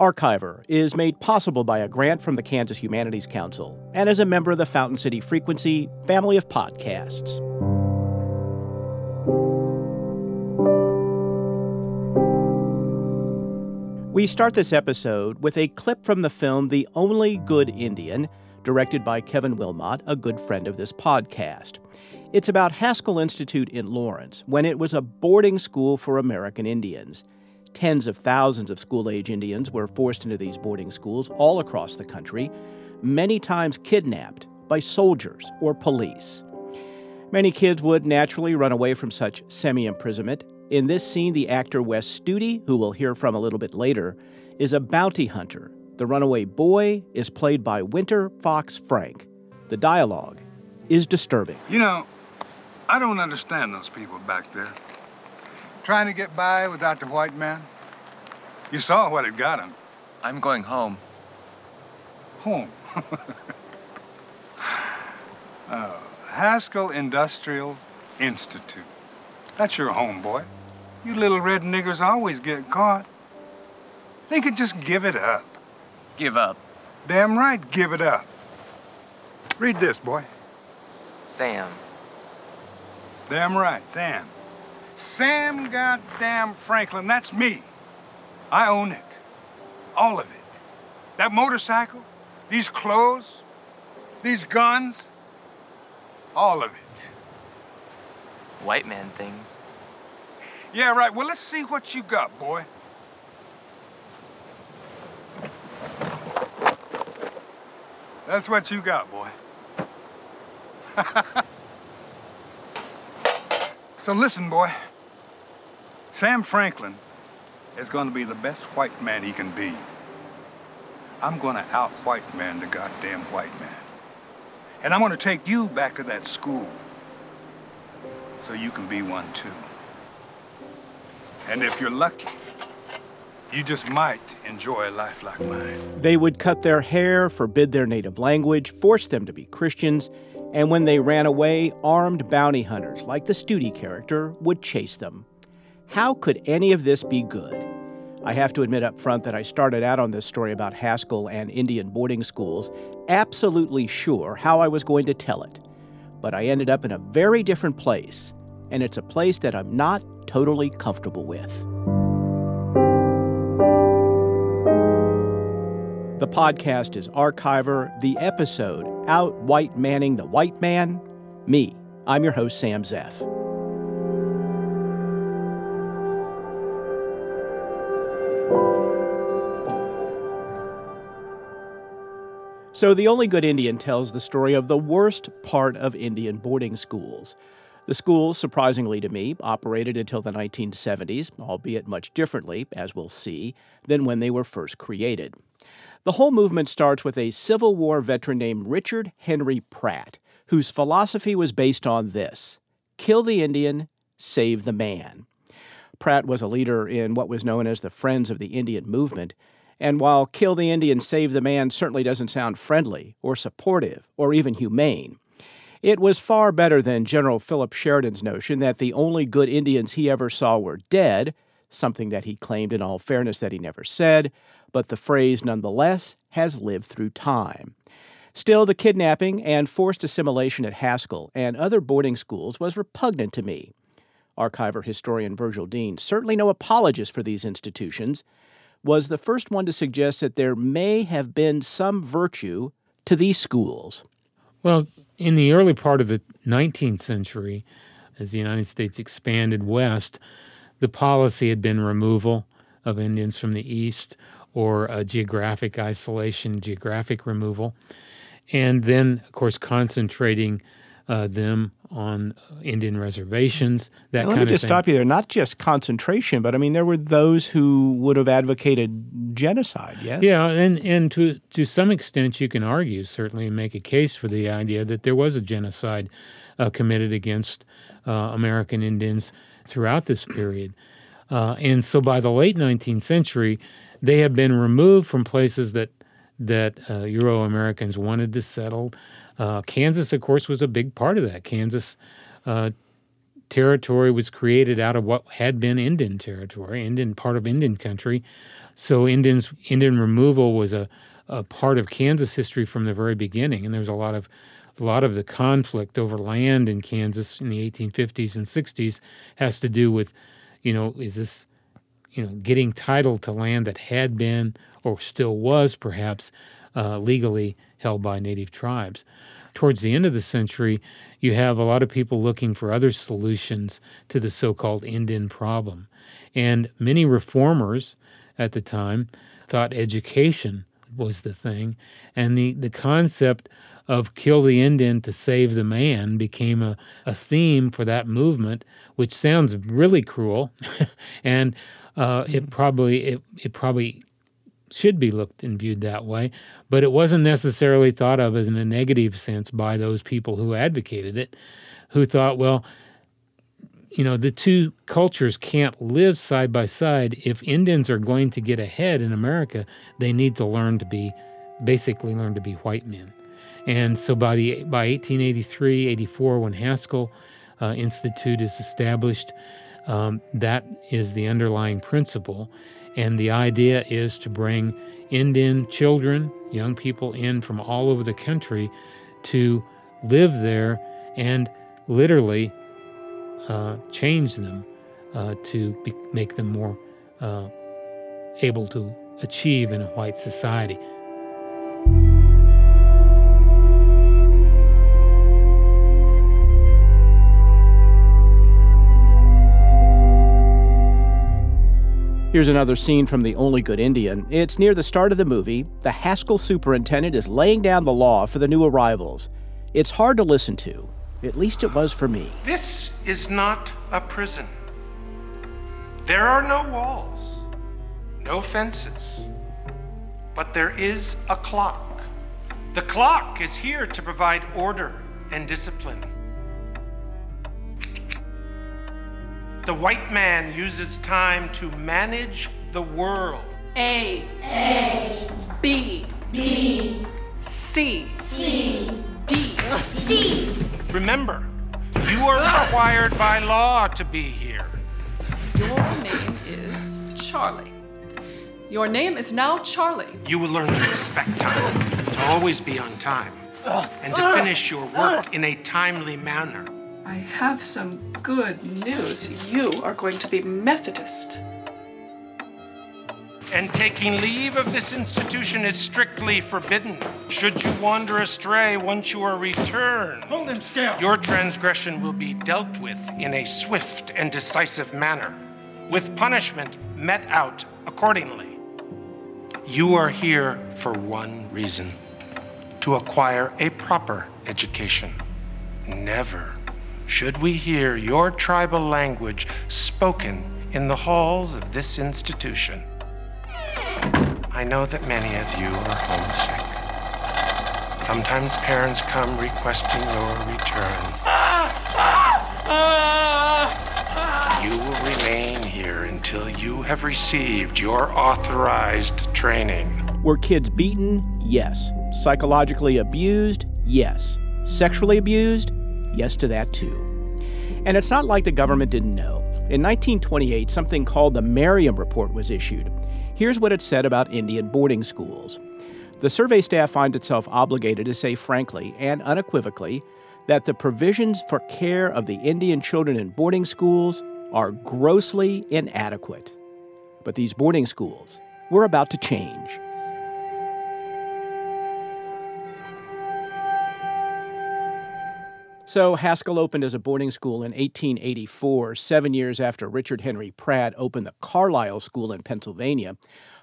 Archiver is made possible by a grant from the Kansas Humanities Council and is a member of the Fountain City Frequency family of podcasts. We start this episode with a clip from the film The Only Good Indian, directed by Kevin Willmott, a good friend of this podcast. It's about Haskell Institute in Lawrence when it was a boarding school for American Indians. Tens of thousands of school age Indians were forced into these boarding schools all across the country, many times kidnapped by soldiers or police. Many kids would naturally run away from such semi imprisonment. In this scene, the actor Wes Studi, who we'll hear from a little bit later, is a bounty hunter. The runaway boy is played by Winter Fox Frank. The dialogue is disturbing. You know, I don't understand those people back there trying to get by without the white man? You saw what it got him. I'm going home. Home? uh, Haskell Industrial Institute. That's your home, boy. You little red niggers always get caught. They could just give it up. Give up? Damn right, give it up. Read this, boy. Sam. Damn right, Sam. Sam goddamn Franklin, that's me. I own it. All of it. That motorcycle, these clothes, these guns, all of it. White man things. Yeah, right. Well, let's see what you got, boy. That's what you got, boy. So listen, boy. Sam Franklin is going to be the best white man he can be. I'm going to out-white man the goddamn white man. And I'm going to take you back to that school so you can be one too. And if you're lucky, you just might enjoy a life like mine. They would cut their hair, forbid their native language, force them to be Christians, and when they ran away, armed bounty hunters, like the Studi character, would chase them. How could any of this be good? I have to admit up front that I started out on this story about Haskell and Indian boarding schools absolutely sure how I was going to tell it. But I ended up in a very different place, and it's a place that I'm not totally comfortable with. The podcast is Archiver, the episode Out White Manning the White Man. Me, I'm your host, Sam Zeff. So, The Only Good Indian tells the story of the worst part of Indian boarding schools. The schools, surprisingly to me, operated until the 1970s, albeit much differently, as we'll see, than when they were first created. The whole movement starts with a Civil War veteran named Richard Henry Pratt, whose philosophy was based on this kill the Indian, save the man. Pratt was a leader in what was known as the Friends of the Indian movement, and while kill the Indian, save the man certainly doesn't sound friendly or supportive or even humane, it was far better than General Philip Sheridan's notion that the only good Indians he ever saw were dead, something that he claimed in all fairness that he never said, but the phrase nonetheless has lived through time. Still, the kidnapping and forced assimilation at Haskell and other boarding schools was repugnant to me. Archiver historian Virgil Dean, certainly no apologist for these institutions, was the first one to suggest that there may have been some virtue to these schools. Well, in the early part of the 19th century, as the United States expanded west, the policy had been removal of Indians from the east or geographic isolation, geographic removal, and then, of course, concentrating uh, them on Indian reservations. That let me just stop you there. Not just concentration, but I mean there were those who would have advocated genocide. Yes. Yeah, and and to to some extent, you can argue certainly make a case for the idea that there was a genocide uh, committed against uh, American Indians throughout this period. Uh, and so by the late 19th century, they have been removed from places that that uh, Euro Americans wanted to settle. Uh, Kansas, of course, was a big part of that. Kansas uh, territory was created out of what had been Indian territory, Indian part of Indian country, So Indians Indian removal was a, a part of Kansas history from the very beginning, and there's a lot of a lot of the conflict over land in Kansas in the 1850s and 60s has to do with, you know, is this, you know, getting title to land that had been or still was perhaps uh, legally held by native tribes. Towards the end of the century, you have a lot of people looking for other solutions to the so called Indian problem. And many reformers at the time thought education was the thing. And the, the concept of kill the Indian to save the man became a, a theme for that movement, which sounds really cruel. and uh, it probably it, it probably should be looked and viewed that way, but it wasn't necessarily thought of as in a negative sense by those people who advocated it, who thought, well, you know, the two cultures can't live side by side. If Indians are going to get ahead in America, they need to learn to be, basically, learn to be white men. And so by the by 1883, 84, when Haskell uh, Institute is established, um, that is the underlying principle. And the idea is to bring Indian children, young people in from all over the country to live there and literally uh, change them uh, to be, make them more uh, able to achieve in a white society. Here's another scene from The Only Good Indian. It's near the start of the movie. The Haskell superintendent is laying down the law for the new arrivals. It's hard to listen to. At least it was for me. This is not a prison. There are no walls, no fences, but there is a clock. The clock is here to provide order and discipline. The white man uses time to manage the world. A. A. B. B. C. C. D. D. Remember, you are required by law to be here. Your name is Charlie. Your name is now Charlie. You will learn to respect time, to always be on time, and to finish your work in a timely manner. I have some good news. You are going to be Methodist. And taking leave of this institution is strictly forbidden. Should you wander astray once you are returned, Hold him still. your transgression will be dealt with in a swift and decisive manner, with punishment met out accordingly. You are here for one reason to acquire a proper education. Never should we hear your tribal language spoken in the halls of this institution. I know that many of you are homesick. Sometimes parents come requesting your return. You will remain here until you have received your authorized training. Were kids beaten? Yes. Psychologically abused? Yes. Sexually abused? Yes to that too. And it's not like the government didn't know. In 1928, something called the Merriam Report was issued. Here's what it said about Indian boarding schools. The survey staff finds itself obligated to say frankly and unequivocally that the provisions for care of the Indian children in boarding schools are grossly inadequate. But these boarding schools were about to change. So, Haskell opened as a boarding school in 1884, seven years after Richard Henry Pratt opened the Carlisle School in Pennsylvania.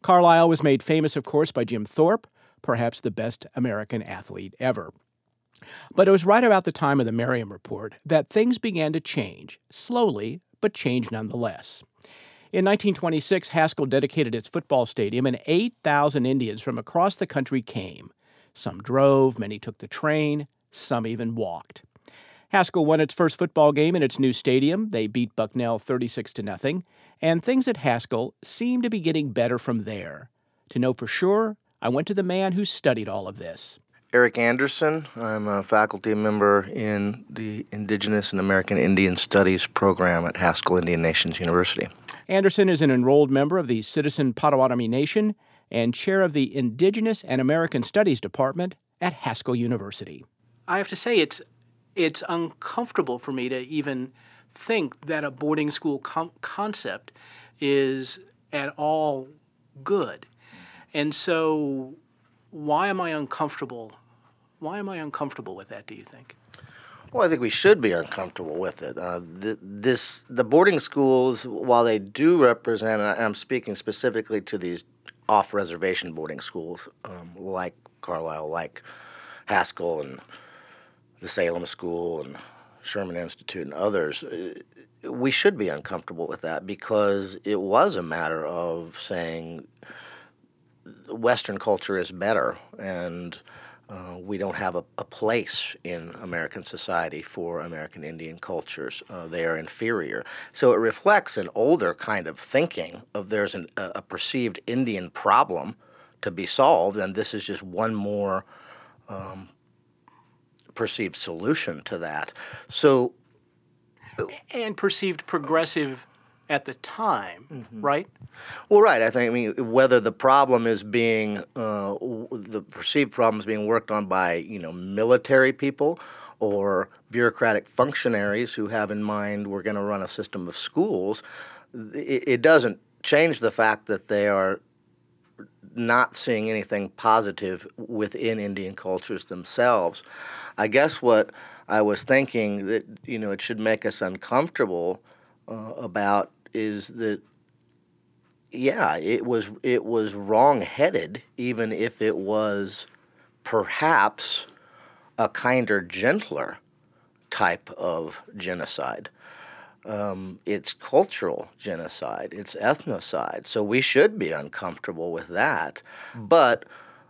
Carlisle was made famous, of course, by Jim Thorpe, perhaps the best American athlete ever. But it was right about the time of the Merriam Report that things began to change, slowly, but change nonetheless. In 1926, Haskell dedicated its football stadium, and 8,000 Indians from across the country came. Some drove, many took the train, some even walked. Haskell won its first football game in its new stadium. They beat Bucknell 36 to nothing, and things at Haskell seemed to be getting better from there. To know for sure, I went to the man who studied all of this. Eric Anderson. I'm a faculty member in the Indigenous and American Indian Studies program at Haskell Indian Nations University. Anderson is an enrolled member of the Citizen Potawatomi Nation and chair of the Indigenous and American Studies Department at Haskell University. I have to say, it's it's uncomfortable for me to even think that a boarding school com- concept is at all good. And so, why am I uncomfortable? Why am I uncomfortable with that? Do you think? Well, I think we should be uncomfortable with it. Uh, th- this the boarding schools, while they do represent, and I'm speaking specifically to these off-reservation boarding schools um, like Carlisle, like Haskell, and the Salem School, and Sherman Institute, and others. Uh, we should be uncomfortable with that because it was a matter of saying Western culture is better and uh, we don't have a, a, place in American society for American Indian cultures. Uh, they are inferior. So it reflects an older kind of thinking of there's an, a, a, perceived Indian problem to be solved, and this is just one more um, perceived solution to that. So and perceived progressive at the time, mm-hmm. right? Well, right. I think I mean whether the problem is being uh, the perceived problem is being worked on by you know military people or bureaucratic functionaries who have in mind we're going to run a system of schools, it, it doesn't change the fact that they are not seeing anything positive within Indian cultures themselves. I guess what I was thinking that you know it should make us uncomfortable uh, about is that yeah, it was it was wrong-headed, even if it was perhaps a kinder, gentler type of genocide. Um, it's cultural genocide, it's ethnocide. So we should be uncomfortable with that. But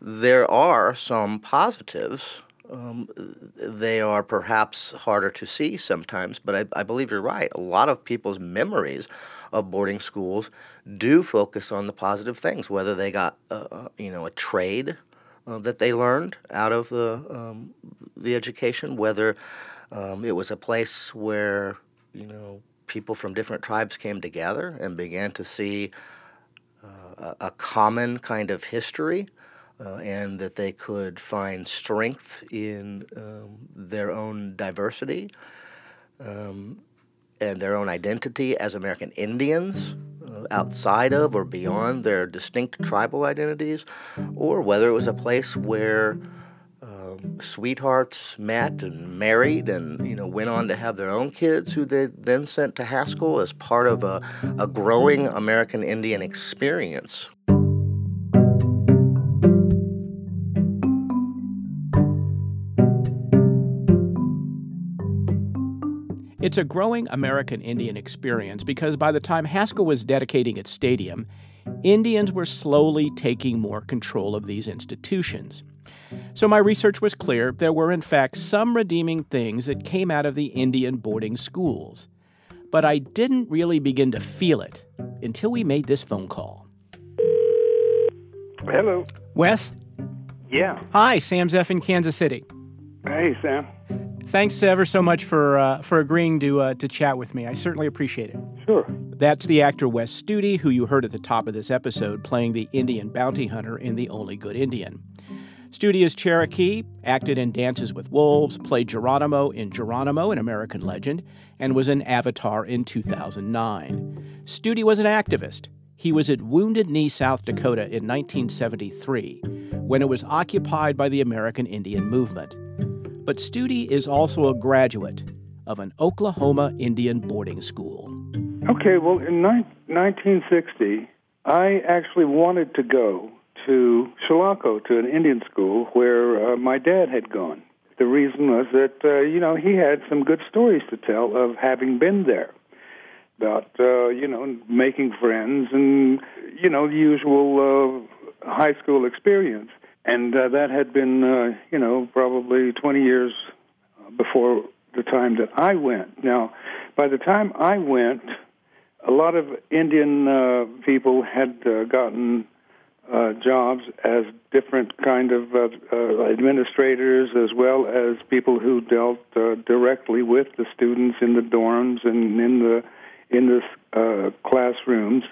there are some positives um, they are perhaps harder to see sometimes, but I, I, believe you're right. A lot of people's memories of boarding schools do focus on the positive things, whether they got uh, you know a trade uh, that they learned out of the um, the education, whether um, it was a place where you know people from different tribes came together and began to see uh, a, common kind of history uh, and that they could find strength in um, their own diversity um, and their own identity as American Indians uh, outside of or beyond their distinct tribal identities, or whether it was a place where sweethearts met and married and you know went on to have their own kids who they then sent to Haskell as part of a, a growing American Indian experience. It's a growing American Indian experience because by the time Haskell was dedicating its stadium, Indians were slowly taking more control of these institutions. So my research was clear there were, in fact, some redeeming things that came out of the Indian boarding schools. But I didn't really begin to feel it until we made this phone call. Hello. Wes? Yeah. Hi, Sam Zeff in Kansas City. Hey, Sam. Thanks ever so much for uh, for agreeing to uh, to chat with me. I certainly appreciate it. Sure. That's the actor Wes Studi, who you heard at the top of this episode, playing the Indian bounty hunter in The Only Good Indian. Studi is Cherokee, acted in Dances with Wolves, played Geronimo in Geronimo, an American legend, and was in Avatar in 2009. Studi was an activist. He was at Wounded Knee, South Dakota in 1973, when it was occupied by the American Indian movement but Studi is also a graduate of an Oklahoma Indian boarding school. Okay, well, in ni- 1960, I actually wanted to go to Chilocco, to an Indian school where uh, my dad had gone. The reason was that, uh, you know, he had some good stories to tell of having been there about, uh, you know, making friends and, you know, the usual uh, high school experience and uh, that had been, uh, you know, probably 20 years before the time that I went. Now, by the time I went, a lot of Indian uh, people had uh, gotten uh, jobs as different kind of uh, uh, administrators, as well as people who dealt uh, directly with the students in the dorms and in the in the uh, classrooms,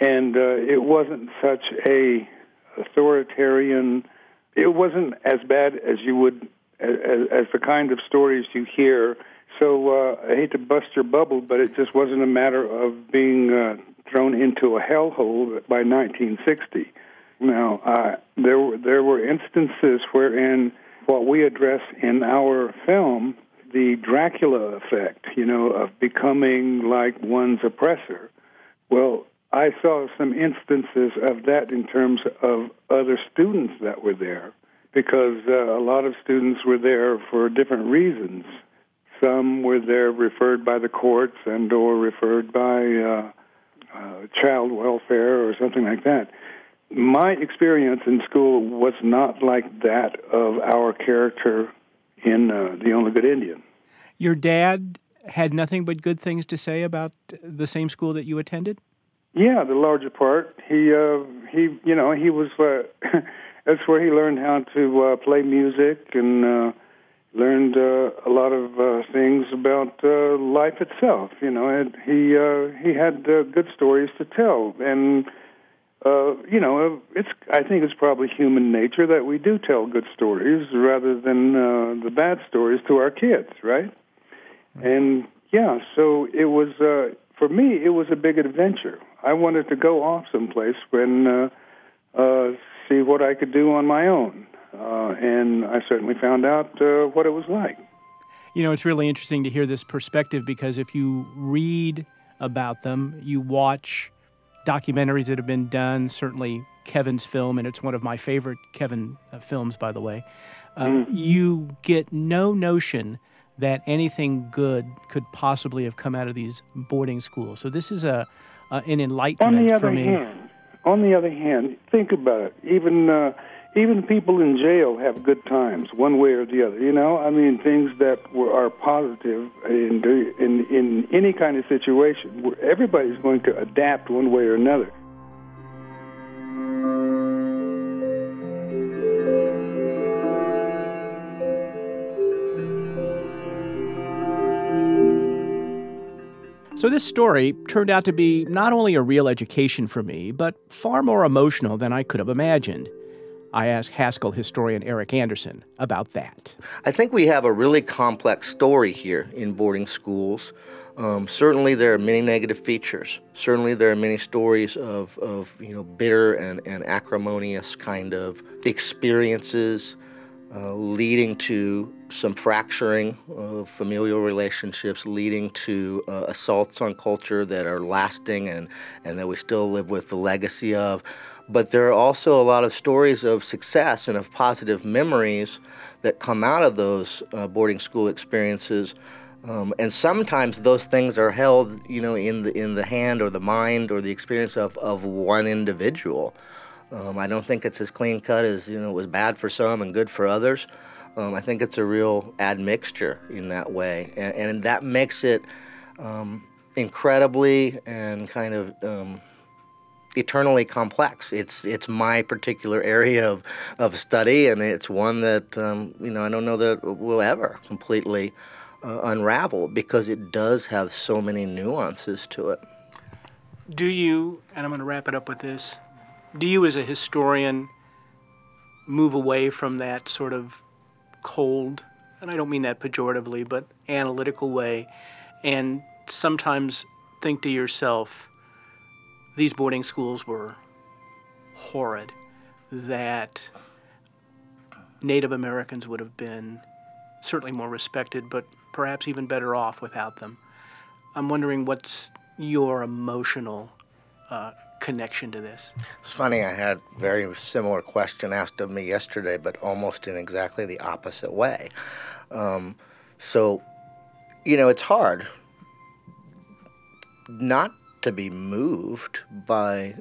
and uh, it wasn't such a authoritarian. It wasn't as bad as you would as, as the kind of stories you hear. So uh, I hate to bust your bubble, but it just wasn't a matter of being uh, thrown into a hellhole by 1960. Now, uh, there were there were instances wherein what we address in our film, the Dracula effect, you know, of becoming like one's oppressor. Well, I saw some instances of that in terms of other students that were there, because uh, a lot of students were there for different reasons. Some were there referred by the courts and or referred by uh, uh, child welfare or something like that. My experience in school was not like that of our character in uh, The Only Good Indian. Your dad had nothing but good things to say about the same school that you attended? Yeah, the larger part. He, uh, he, you know, he was. Uh, that's where he learned how to uh, play music and uh, learned uh, a lot of uh, things about uh, life itself. You know, and he uh, he had uh, good stories to tell, and uh, you know, it's. I think it's probably human nature that we do tell good stories rather than uh, the bad stories to our kids, right? And yeah, so it was uh, for me. It was a big adventure. I wanted to go off someplace and uh, uh, see what I could do on my own, uh, and I certainly found out uh, what it was like. You know, it's really interesting to hear this perspective because if you read about them, you watch documentaries that have been done, certainly Kevin's film, and it's one of my favorite Kevin uh, films, by the way. Uh, Mm. You get no notion that anything good could possibly have come out of these boarding schools. So this is a uh, an On enlightenment the for other me. hand, on the other hand, think about it. Even uh, even people in jail have good times, one way or the other. You know, I mean, things that were, are positive in, in in any kind of situation. Where everybody's going to adapt one way or another. So this story turned out to be not only a real education for me, but far more emotional than I could have imagined. I asked Haskell historian Eric Anderson about that. I think we have a really complex story here in boarding schools. Um, certainly, there are many negative features. Certainly, there are many stories of, of you know bitter and, and acrimonious kind of experiences, uh, leading to some fracturing of familial relationships, leading to uh, assaults on culture that are lasting and, and that we still live with the legacy of. But there are also a lot of stories of success and of positive memories that come out of those uh, boarding school experiences. Um, and sometimes those things are held, you know, in the in the hand or the mind or the experience of, of one individual. Um, I don't think it's as clean cut as you know it was bad for some and good for others. Um, I think it's a real admixture in that way, and, and that makes it um, incredibly and kind of um, eternally complex. It's it's my particular area of, of study, and it's one that um, you know I don't know that will ever completely uh, unravel because it does have so many nuances to it. Do you, and I'm going to wrap it up with this, do you as a historian move away from that sort of cold, and I don't mean that pejoratively, but analytical way, and sometimes think to yourself, these boarding schools were horrid, that Native Americans would have been certainly more respected, but perhaps even better off without them. I'm wondering what's your emotional uh, connection to this. It's funny, I had a very similar question asked of me yesterday, but almost in exactly the opposite way. Um, so, you know, it's hard not to be moved by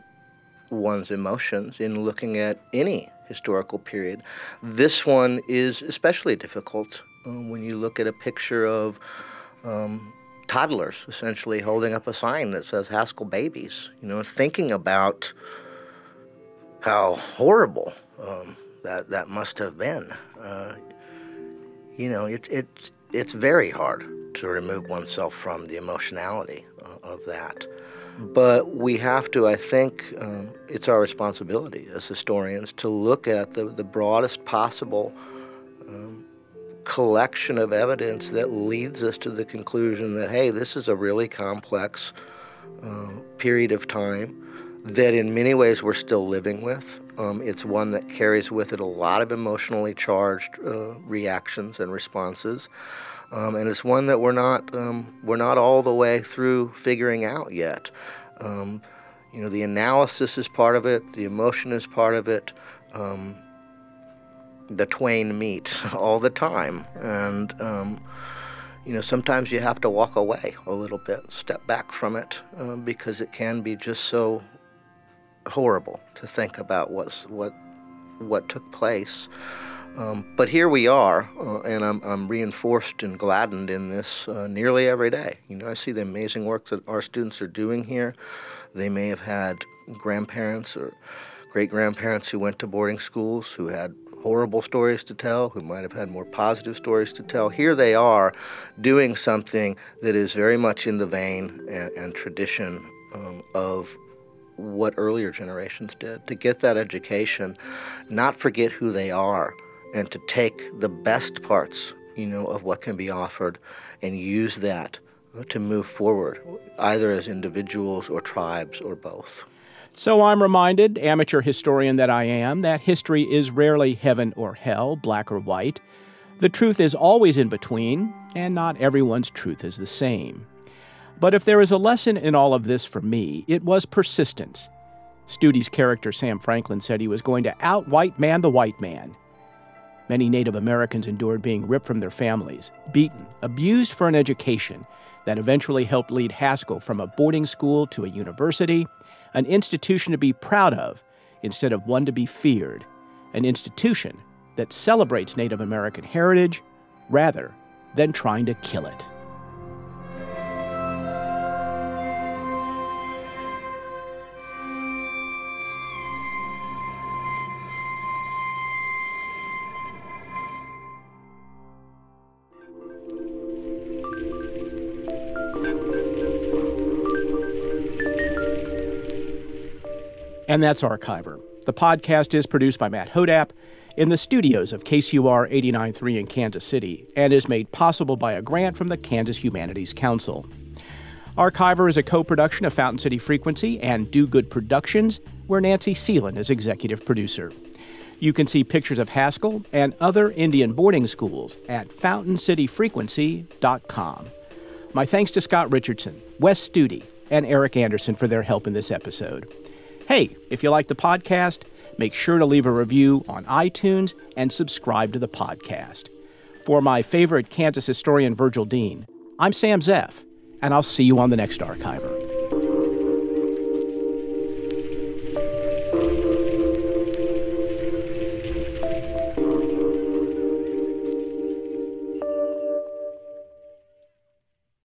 one's emotions in looking at any historical period. This one is especially difficult um, when you look at a picture of um, toddlers essentially holding up a sign that says Haskell babies, you know, thinking about how horrible um, that, that must have been. Uh, you know, it's, it's, it's very hard to remove oneself from the emotionality uh, of that. But we have to, I think, um, it's our responsibility as historians to look at the, the broadest possible um, collection of evidence that leads us to the conclusion that, hey, this is a really complex uh, period of time that in many ways we're still living with. Um, it's one that carries with it a lot of emotionally charged uh, reactions and responses. Um, and it's one that we're not um, we're not all the way through figuring out yet. Um, you know, the analysis is part of it, the emotion is part of it. The twain meet all the time, and um, you know sometimes you have to walk away a little bit, step back from it, uh, because it can be just so horrible to think about what's what what took place. Um, but here we are, uh, and I'm, I'm reinforced and gladdened in this uh, nearly every day. You know, I see the amazing work that our students are doing here. They may have had grandparents or great grandparents who went to boarding schools who had horrible stories to tell, who might have had more positive stories to tell. Here they are doing something that is very much in the vein and, and tradition um, of what earlier generations did to get that education, not forget who they are, and to take the best parts, you know, of what can be offered and use that to move forward, either as individuals or tribes or both. So I'm reminded, amateur historian that I am, that history is rarely heaven or hell, black or white. The truth is always in between, and not everyone's truth is the same. But if there is a lesson in all of this for me, it was persistence. Studi's character Sam Franklin said he was going to out white man the white man. Many Native Americans endured being ripped from their families, beaten, abused for an education that eventually helped lead Haskell from a boarding school to a university, an institution to be proud of instead of one to be feared, an institution that celebrates Native American heritage rather than trying to kill it. And that's Archiver. The podcast is produced by Matt Hodapp in the studios of KCUR 89.3 in Kansas City and is made possible by a grant from the Kansas Humanities Council. Archiver is a co production of Fountain City Frequency and Do Good Productions, where Nancy Seelan is executive producer. You can see pictures of Haskell and other Indian boarding schools at fountaincityfrequency.com. My thanks to Scott Richardson, Wes Studi, and Eric Anderson for their help in this episode. Hey, if you like the podcast, make sure to leave a review on iTunes and subscribe to the podcast. For my favorite Kansas historian, Virgil Dean, I'm Sam Zeff, and I'll see you on the next Archiver.